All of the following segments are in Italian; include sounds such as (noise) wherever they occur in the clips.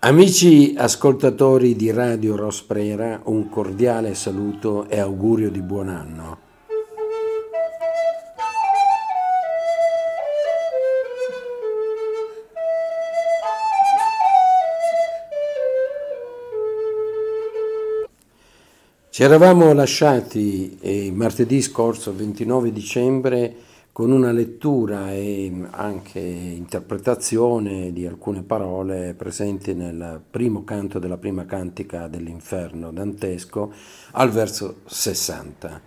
Amici ascoltatori di Radio Rosprera, un cordiale saluto e augurio di buon anno. Ci eravamo lasciati eh, martedì scorso, 29 dicembre, con una lettura e anche interpretazione di alcune parole presenti nel primo canto della prima cantica dell'inferno dantesco al verso 60.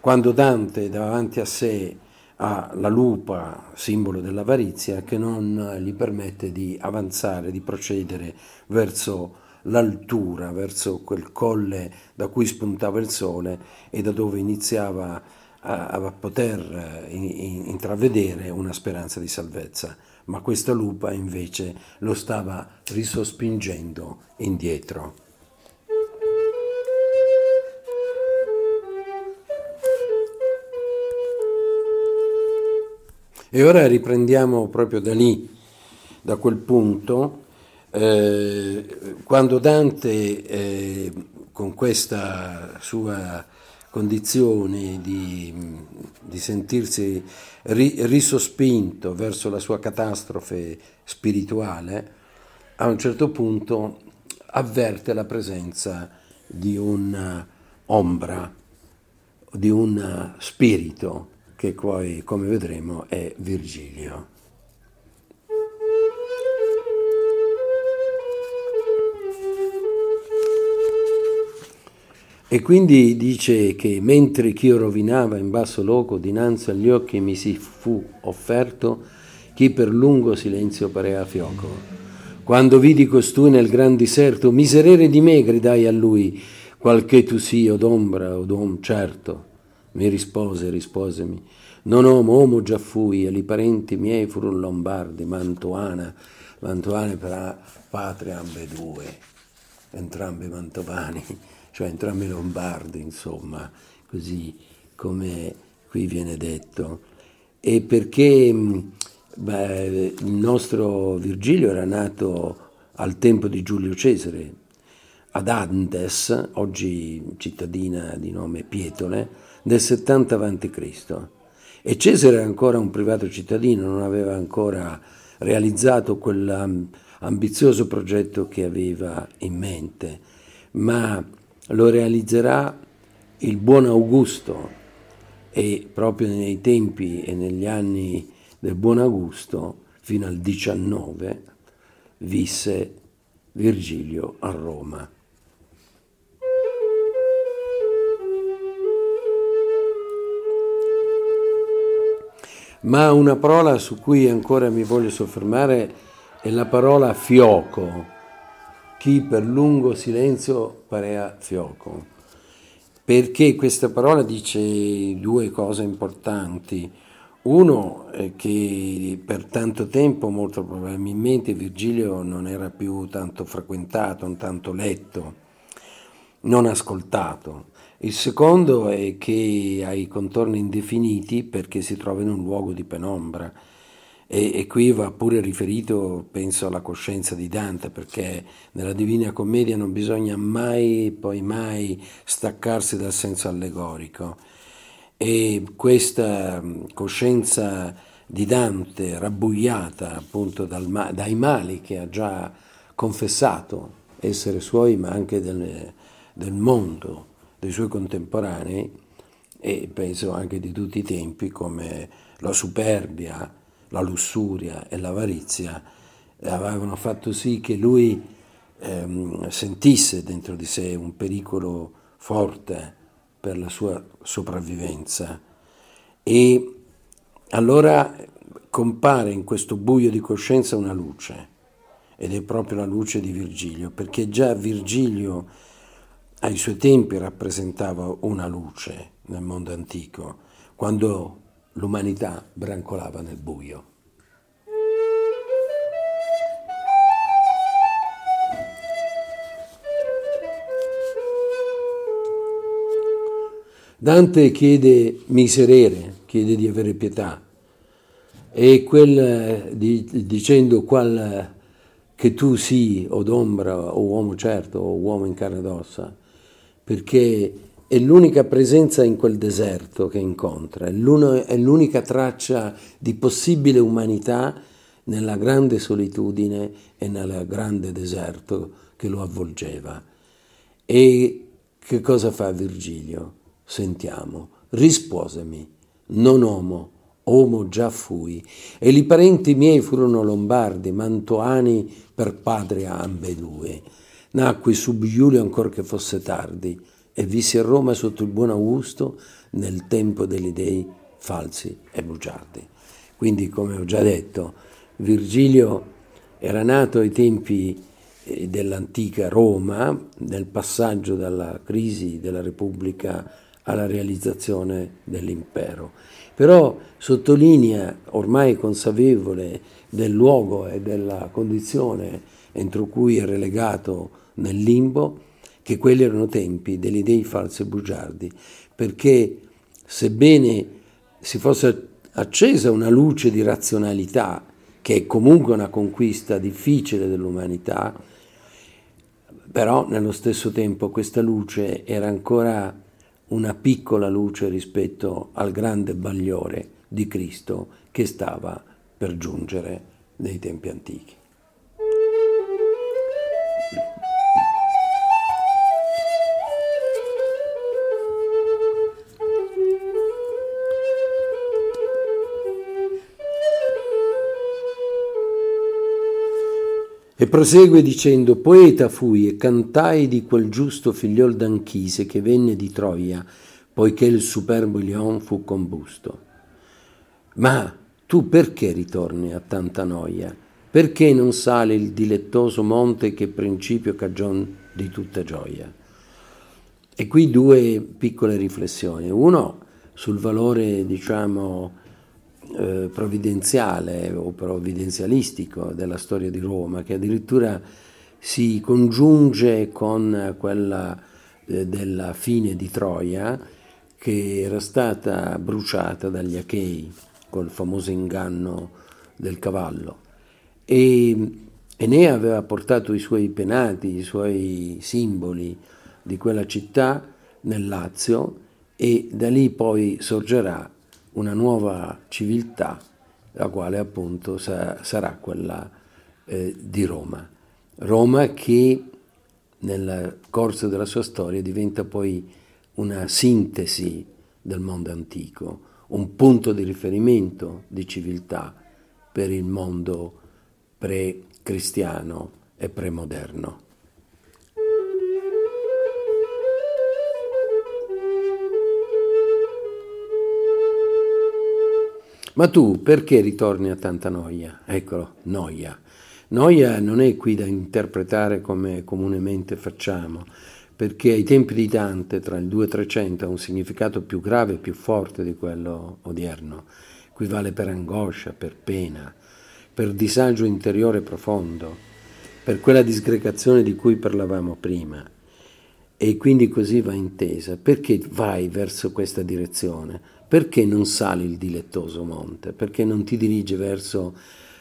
Quando Dante davanti a sé ha la lupa, simbolo dell'avarizia, che non gli permette di avanzare, di procedere verso l'altura, verso quel colle da cui spuntava il sole e da dove iniziava a, a poter eh, in, in, intravedere una speranza di salvezza, ma questa lupa invece lo stava risospingendo indietro. E ora riprendiamo proprio da lì, da quel punto, eh, quando Dante eh, con questa sua condizioni di, di sentirsi ri, risospinto verso la sua catastrofe spirituale, a un certo punto avverte la presenza di un'ombra, di un spirito che poi, come vedremo, è Virgilio. E quindi dice che mentre ch'io rovinava in basso loco, dinanzi agli occhi mi si fu offerto chi per lungo silenzio parea fioco. Quando vidi costui nel gran diserto, miserere di me, gridai a lui, qualche tu sia d'ombra o d'om certo. Mi rispose, risposemi, non omo, omo già fui, e li parenti miei furono lombardi, mantuana, mantuane per patria ambedue, entrambi mantovani (laughs) cioè entrambi lombardi, insomma, così come qui viene detto. E perché beh, il nostro Virgilio era nato al tempo di Giulio Cesare, ad Andes, oggi cittadina di nome Pietole, nel 70 a.C. E Cesare era ancora un privato cittadino, non aveva ancora realizzato quell'ambizioso progetto che aveva in mente, ma lo realizzerà il buon Augusto e proprio nei tempi e negli anni del buon Augusto, fino al 19, visse Virgilio a Roma. Ma una parola su cui ancora mi voglio soffermare è la parola fioco chi per lungo silenzio parea fioco. Perché questa parola dice due cose importanti. Uno è che per tanto tempo, molto probabilmente, Virgilio non era più tanto frequentato, non tanto letto, non ascoltato. Il secondo è che ha i contorni indefiniti perché si trova in un luogo di penombra e, e, qui va pure riferito, penso, alla coscienza di Dante, perché nella Divina Commedia non bisogna mai, poi mai, staccarsi dal senso allegorico. E questa coscienza di Dante, rabbuiata appunto dal, dai mali che ha già confessato essere suoi, ma anche del, del mondo, dei suoi contemporanei, e penso anche di tutti i tempi, come la superbia, la lussuria e l'avarizia avevano fatto sì che lui ehm, sentisse dentro di sé un pericolo forte per la sua sopravvivenza. E allora compare in questo buio di coscienza una luce ed è proprio la luce di Virgilio perché già Virgilio ai suoi tempi rappresentava una luce nel mondo antico quando l'umanità brancolava nel buio. Dante chiede miserere, chiede di avere pietà e quel, di, dicendo qual che tu sii o d'ombra o uomo certo o uomo in carne ed ossa, perché è l'unica presenza in quel deserto che incontra, è, è l'unica traccia di possibile umanità nella grande solitudine e nel grande deserto che lo avvolgeva. E che cosa fa Virgilio? Sentiamo, risposemi, non uomo, Omo già fui, e i parenti miei furono lombardi, mantoani per patria ambedue. Nacqui sub Giulio ancor che fosse tardi, e vissi a Roma sotto il buon Augusto nel tempo degli dei falsi e bugiardi. Quindi, come ho già detto, Virgilio era nato ai tempi eh, dell'antica Roma, nel passaggio dalla crisi della Repubblica alla realizzazione dell'impero però sottolinea, ormai consapevole del luogo e della condizione entro cui è relegato nel limbo, che quelli erano tempi degli dei falsi e bugiardi, perché sebbene si fosse accesa una luce di razionalità, che è comunque una conquista difficile dell'umanità, però nello stesso tempo questa luce era ancora una piccola luce rispetto al grande bagliore di Cristo che stava per giungere nei tempi antichi. Prosegue dicendo, poeta fui e cantai di quel giusto figliol d'Anchise che venne di Troia, poiché il superbo Ilion fu combusto. Ma tu perché ritorni a tanta noia? Perché non sale il dilettoso monte che principio cagion di tutta gioia? E qui due piccole riflessioni. Uno sul valore, diciamo, eh, provvidenziale o provvidenzialistico della storia di Roma, che addirittura si congiunge con quella eh, della fine di Troia, che era stata bruciata dagli Achei col famoso inganno del cavallo. E Enea aveva portato i suoi penati, i suoi simboli di quella città nel Lazio e da lì poi sorgerà una nuova civiltà, la quale appunto sarà quella eh, di Roma. Roma che nel corso della sua storia diventa poi una sintesi del mondo antico, un punto di riferimento di civiltà per il mondo pre-cristiano e premoderno. Ma tu perché ritorni a tanta noia? Eccolo, noia. Noia non è qui da interpretare come comunemente facciamo, perché ai tempi di Dante, tra il 2 e 300, ha un significato più grave e più forte di quello odierno. Qui vale per angoscia, per pena, per disagio interiore profondo, per quella disgregazione di cui parlavamo prima. E quindi così va intesa. Perché vai verso questa direzione? Perché non sali il dilettoso monte? Perché non ti dirigi verso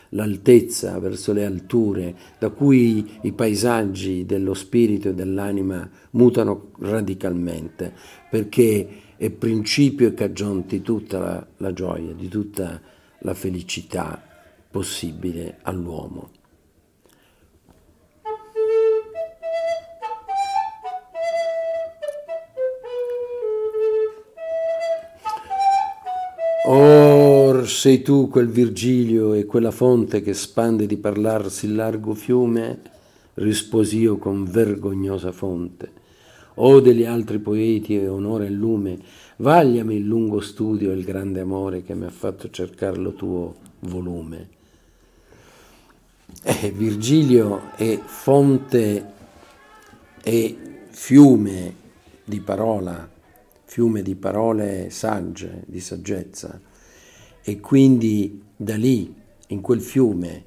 l'altezza, verso le alture, da cui i paesaggi dello spirito e dell'anima mutano radicalmente, perché è principio e cagion di tutta la, la gioia, di tutta la felicità possibile all'uomo. Or sei tu quel Virgilio e quella fonte che spande di parlarsi il largo fiume? Risposi io con vergognosa fonte. O degli altri poeti e onore e lume, vagliami il lungo studio e il grande amore che mi ha fatto cercare lo tuo volume. Eh, Virgilio è fonte e fiume di parola fiume di parole sagge, di saggezza. E quindi da lì, in quel fiume,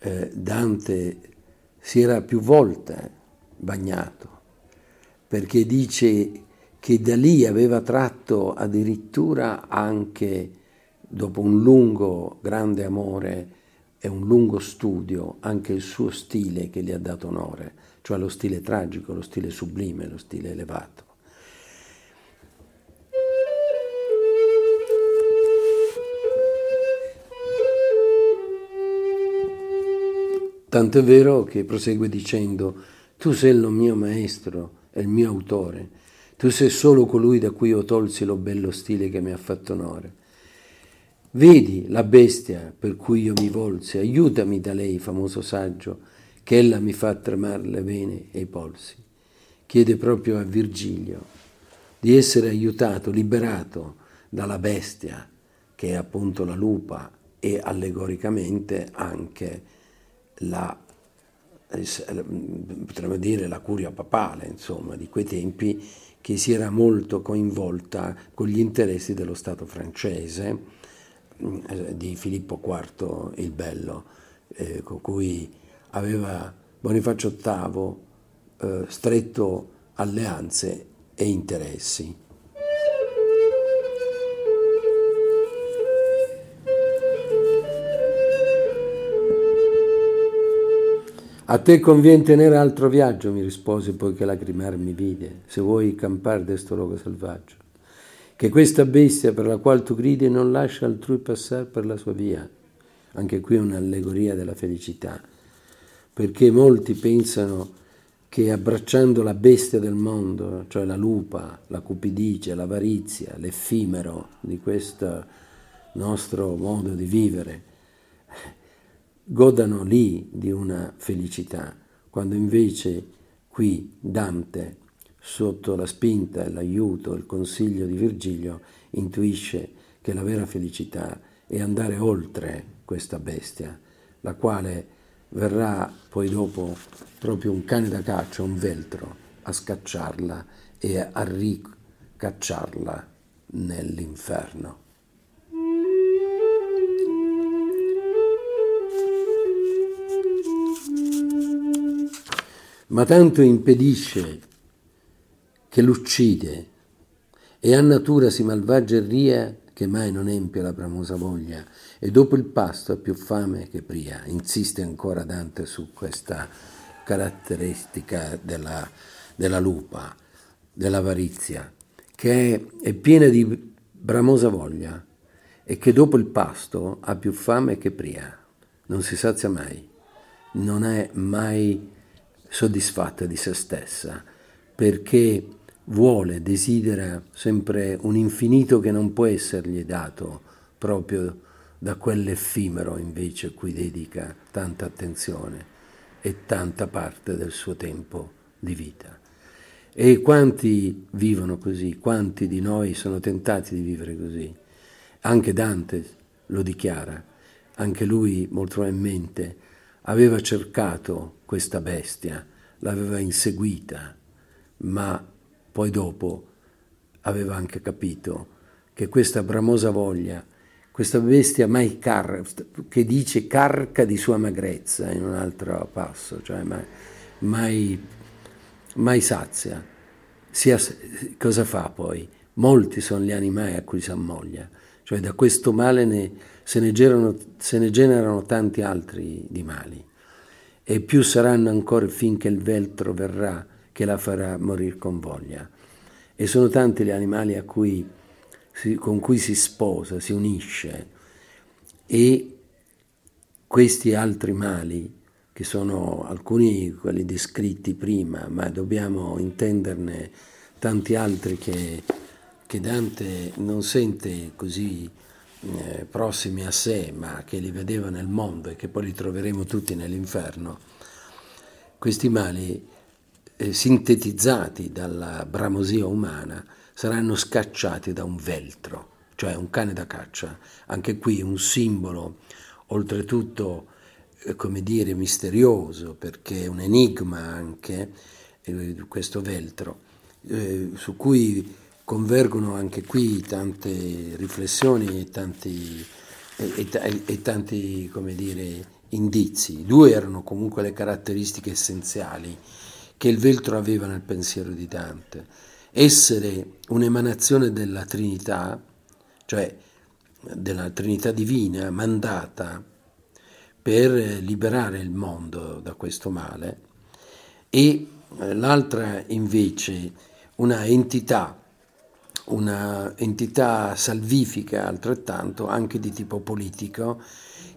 eh, Dante si era più volte bagnato, perché dice che da lì aveva tratto addirittura anche dopo un lungo, grande amore, è un lungo studio anche il suo stile che gli ha dato onore, cioè lo stile tragico, lo stile sublime, lo stile elevato. Tant'è vero che prosegue dicendo, tu sei il mio maestro e il mio autore, tu sei solo colui da cui io tolsi lo bello stile che mi ha fatto onore. Vedi la bestia per cui io mi volsi, aiutami da lei, famoso saggio, che ella mi fa tremare le vene e i polsi. Chiede proprio a Virgilio di essere aiutato, liberato dalla bestia, che è appunto la lupa e allegoricamente anche la, potremmo dire la curia papale, insomma, di quei tempi, che si era molto coinvolta con gli interessi dello Stato francese, eh, di Filippo IV il Bello, eh, con cui aveva Bonifacio VIII eh, stretto alleanze e interessi. A te conviene tenere altro viaggio, mi rispose poi che lacrimar mi vide, se vuoi campare d'esto luogo selvaggio. Che questa bestia per la quale tu gridi non lascia altrui passare per la sua via. Anche qui è un'allegoria della felicità, perché molti pensano che abbracciando la bestia del mondo, cioè la lupa, la cupidigia, l'avarizia, l'effimero di questo nostro modo di vivere, godano lì di una felicità, quando invece qui Dante, sotto la spinta, l'aiuto, il consiglio di Virgilio, intuisce che la vera felicità è andare oltre questa bestia, la quale verrà poi dopo proprio un cane da caccia, un veltro, a scacciarla e a ricacciarla nell'inferno. Ma tanto impedisce che l'uccide e a natura si malvagia e ria che mai non empie la bramosa voglia e dopo il pasto ha più fame che pria. Insiste ancora Dante su questa caratteristica della, della lupa, dell'avarizia, che è, è piena di bramosa voglia e che dopo il pasto ha più fame che pria. Non si sazia mai, non è mai soddisfatta di se stessa, perché vuole, desidera sempre un infinito che non può essergli dato proprio da quell'effimero invece cui dedica tanta attenzione e tanta parte del suo tempo di vita. E quanti vivono così, quanti di noi sono tentati di vivere così? Anche Dante lo dichiara, anche lui molto probabilmente aveva cercato questa bestia, l'aveva inseguita, ma poi dopo aveva anche capito che questa bramosa voglia, questa bestia mai car- che dice carca di sua magrezza in un altro passo, cioè mai, mai, mai sazia, sia, cosa fa poi? Molti sono gli animali a cui si ammoglia, cioè da questo male ne, se, ne generano, se ne generano tanti altri di mali e più saranno ancora finché il veltro verrà che la farà morire con voglia. E sono tanti gli animali cui, con cui si sposa, si unisce e questi altri mali, che sono alcuni quelli descritti prima, ma dobbiamo intenderne tanti altri che, che Dante non sente così eh, prossimi a sé, ma che li vedeva nel mondo e che poi li troveremo tutti nell'inferno, questi mali eh, sintetizzati dalla bramosia umana saranno scacciati da un veltro, cioè un cane da caccia. Anche qui un simbolo, oltretutto, eh, come dire, misterioso, perché è un enigma anche eh, questo veltro, eh, su cui convergono anche qui tante riflessioni e tanti, e, e, e tanti dire, indizi. Due erano comunque le caratteristiche essenziali che il veltro aveva nel pensiero di Dante. Essere un'emanazione della Trinità, cioè della Trinità divina, mandata per liberare il mondo da questo male e eh, l'altra invece una entità, una entità salvifica altrettanto anche di tipo politico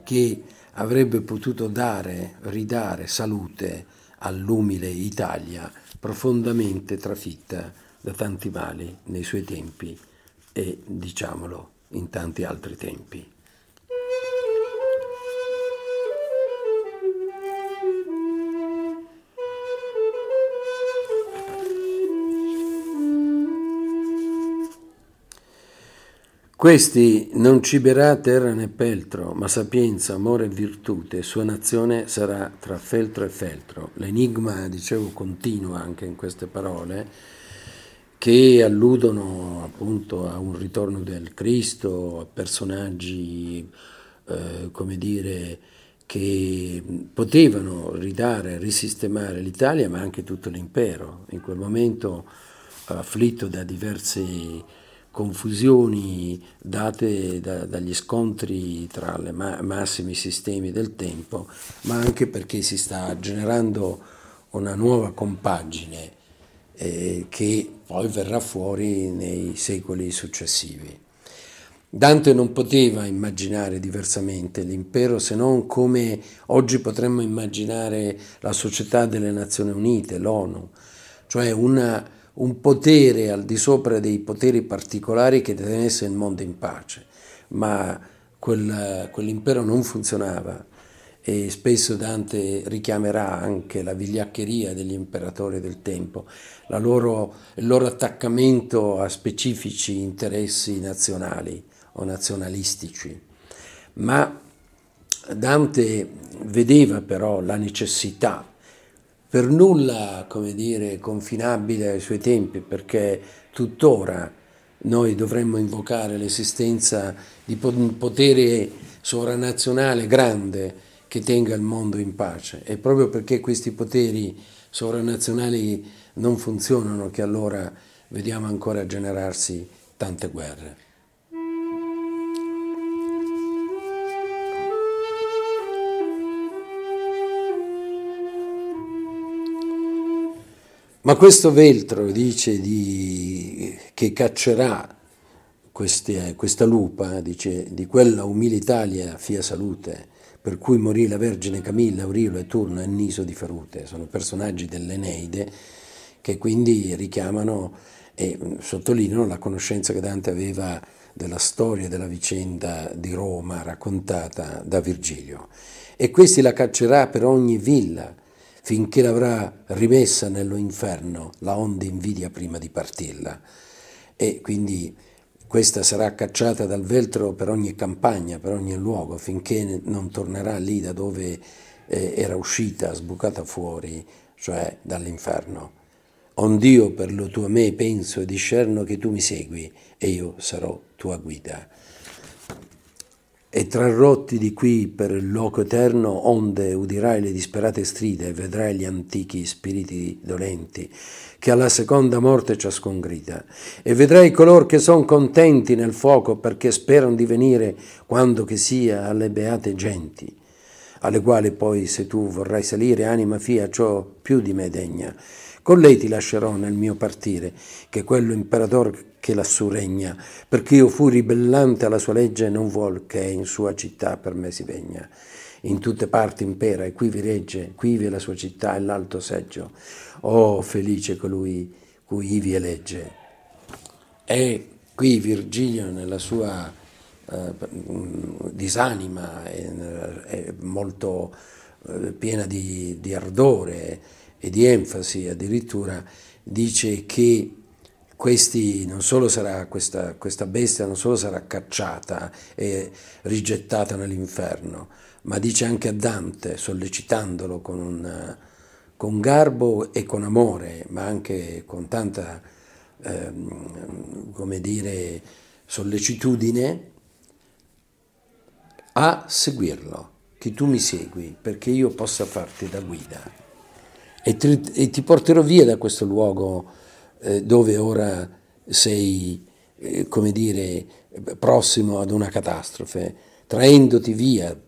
che avrebbe potuto dare, ridare salute all'umile Italia profondamente trafitta da tanti mali nei suoi tempi e diciamolo in tanti altri tempi. Questi non ciberà terra né peltro, ma sapienza, amore e virtute, sua nazione sarà tra feltro e feltro. L'enigma, dicevo, continua anche in queste parole, che alludono appunto a un ritorno del Cristo, a personaggi, eh, come dire, che potevano ridare, risistemare l'Italia, ma anche tutto l'impero, in quel momento afflitto da diversi confusioni date da, dagli scontri tra i ma- massimi sistemi del tempo, ma anche perché si sta generando una nuova compagine eh, che poi verrà fuori nei secoli successivi. Dante non poteva immaginare diversamente l'impero se non come oggi potremmo immaginare la società delle Nazioni Unite, l'ONU, cioè una un potere al di sopra dei poteri particolari che tenesse il mondo in pace, ma quel, quell'impero non funzionava e spesso Dante richiamerà anche la vigliaccheria degli imperatori del tempo, loro, il loro attaccamento a specifici interessi nazionali o nazionalistici. Ma Dante vedeva però la necessità per nulla, come dire, confinabile ai suoi tempi, perché tuttora noi dovremmo invocare l'esistenza di un potere sovranazionale grande che tenga il mondo in pace. E proprio perché questi poteri sovranazionali non funzionano che allora vediamo ancora generarsi tante guerre. Ma questo veltro dice di, che caccerà queste, questa lupa, dice di quella umile Italia fia salute, per cui morì la Vergine Camilla, Aurilo e Turno e Niso di Ferute, sono personaggi dell'Eneide che quindi richiamano e sottolineano la conoscenza che Dante aveva della storia della vicenda di Roma raccontata da Virgilio. E questi la caccerà per ogni villa, finché l'avrà rimessa nello inferno, la onde invidia prima di partirla. E quindi questa sarà cacciata dal veltro per ogni campagna, per ogni luogo, finché non tornerà lì da dove eh, era uscita, sbucata fuori, cioè dall'inferno. Ond'io per lo tuo me penso e discerno che tu mi segui e io sarò tua guida e trarrotti di qui per il loco eterno, onde udirai le disperate stride e vedrai gli antichi spiriti dolenti, che alla seconda morte ciascun grida, e vedrai color che son contenti nel fuoco perché sperano di venire quando che sia alle beate genti, alle quali poi se tu vorrai salire, anima fia, ciò più di me degna. Con lei ti lascerò nel mio partire, che quello imperatore che lassù regna, perché io fu ribellante alla sua legge e non vuol che in sua città per me si vegna. In tutte parti impera e qui vi regge, qui vi è la sua città e l'alto seggio. Oh, felice colui cui ivi elegge. E qui Virgilio nella sua eh, disanima è, è molto eh, piena di, di ardore e di enfasi addirittura dice che questi, non solo sarà questa, questa bestia non solo sarà cacciata e rigettata nell'inferno, ma dice anche a Dante, sollecitandolo con, un, con garbo e con amore, ma anche con tanta, ehm, come dire, sollecitudine, a seguirlo, che tu mi segui perché io possa farti da guida. E ti, e ti porterò via da questo luogo dove ora sei, eh, come dire, prossimo ad una catastrofe, traendoti via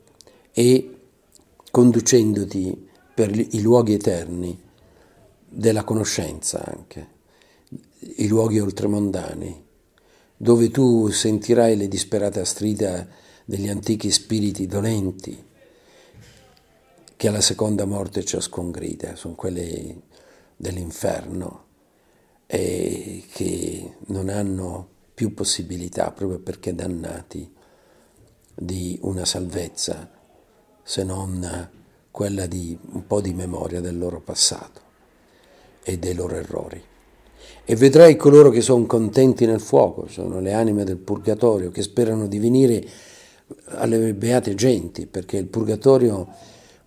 e conducendoti per i luoghi eterni della conoscenza anche, i luoghi oltremondani, dove tu sentirai le disperate strida degli antichi spiriti dolenti che alla seconda morte ciascun grida, sono quelli dell'inferno e che non hanno più possibilità proprio perché dannati di una salvezza se non quella di un po' di memoria del loro passato e dei loro errori. E vedrai coloro che sono contenti nel fuoco, sono le anime del purgatorio, che sperano di venire alle beate genti, perché il purgatorio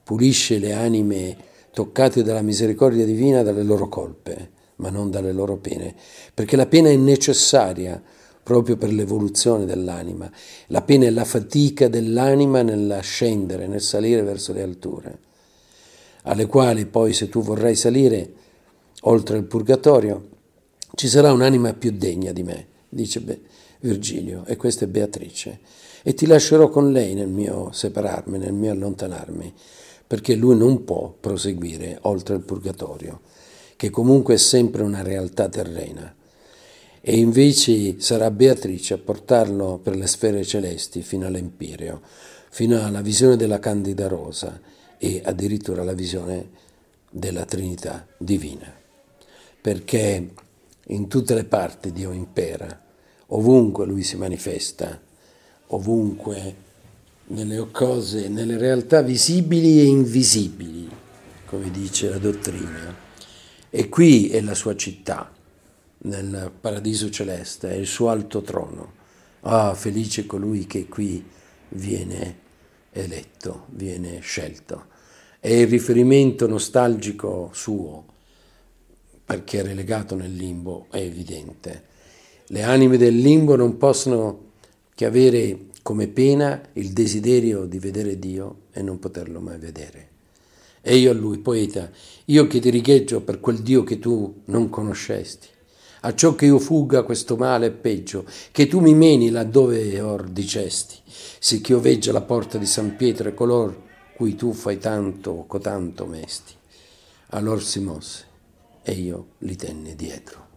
pulisce le anime toccate dalla misericordia divina dalle loro colpe, ma non dalle loro pene, perché la pena è necessaria proprio per l'evoluzione dell'anima. La pena è la fatica dell'anima nell'ascendere, nel salire verso le alture, alle quali poi se tu vorrai salire oltre il purgatorio, ci sarà un'anima più degna di me, dice Virgilio, e questa è Beatrice, e ti lascerò con lei nel mio separarmi, nel mio allontanarmi, perché lui non può proseguire oltre il purgatorio, che comunque è sempre una realtà terrena e invece sarà Beatrice a portarlo per le sfere celesti fino all'Empireo, fino alla visione della Candida Rosa e addirittura alla visione della Trinità divina. Perché in tutte le parti Dio impera, ovunque Lui si manifesta, ovunque nelle cose, nelle realtà visibili e invisibili, come dice la dottrina. E qui è la sua città nel paradiso celeste, è il suo alto trono. Ah, felice colui che qui viene eletto, viene scelto. È il riferimento nostalgico suo, perché relegato nel limbo, è evidente. Le anime del limbo non possono che avere come pena il desiderio di vedere Dio e non poterlo mai vedere. E io a lui, poeta, io che ti righeggio per quel Dio che tu non conoscesti a ciò che io fugga questo male è peggio, che tu mi meni laddove or dicesti, se che io veggia la porta di San Pietro e color cui tu fai tanto, cotanto mesti. Allor si mosse e io li tenne dietro.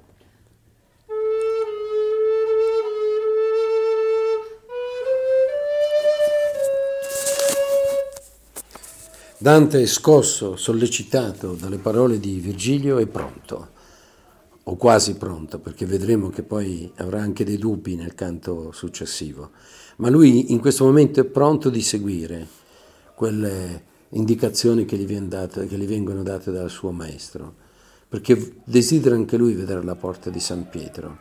Dante è scosso, sollecitato dalle parole di Virgilio, è pronto o quasi pronto, perché vedremo che poi avrà anche dei dubbi nel canto successivo. Ma lui in questo momento è pronto di seguire quelle indicazioni che gli, date, che gli vengono date dal suo maestro, perché desidera anche lui vedere la porta di San Pietro.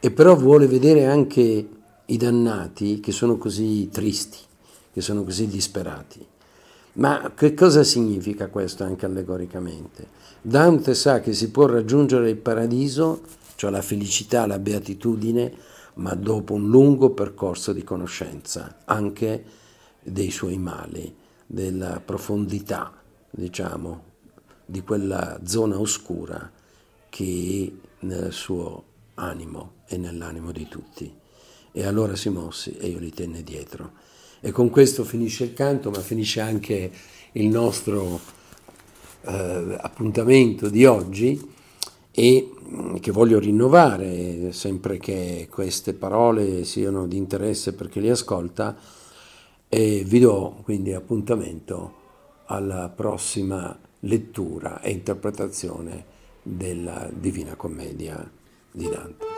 E però vuole vedere anche i dannati che sono così tristi, che sono così disperati. Ma che cosa significa questo anche allegoricamente? Dante sa che si può raggiungere il paradiso, cioè la felicità, la beatitudine, ma dopo un lungo percorso di conoscenza, anche dei suoi mali, della profondità, diciamo, di quella zona oscura che è nel suo animo e nell'animo di tutti. E allora si mossi e io li tenne dietro. E con questo finisce il canto, ma finisce anche il nostro eh, appuntamento di oggi e mm, che voglio rinnovare sempre che queste parole siano di interesse per chi li ascolta e vi do quindi appuntamento alla prossima lettura e interpretazione della Divina Commedia di Dante.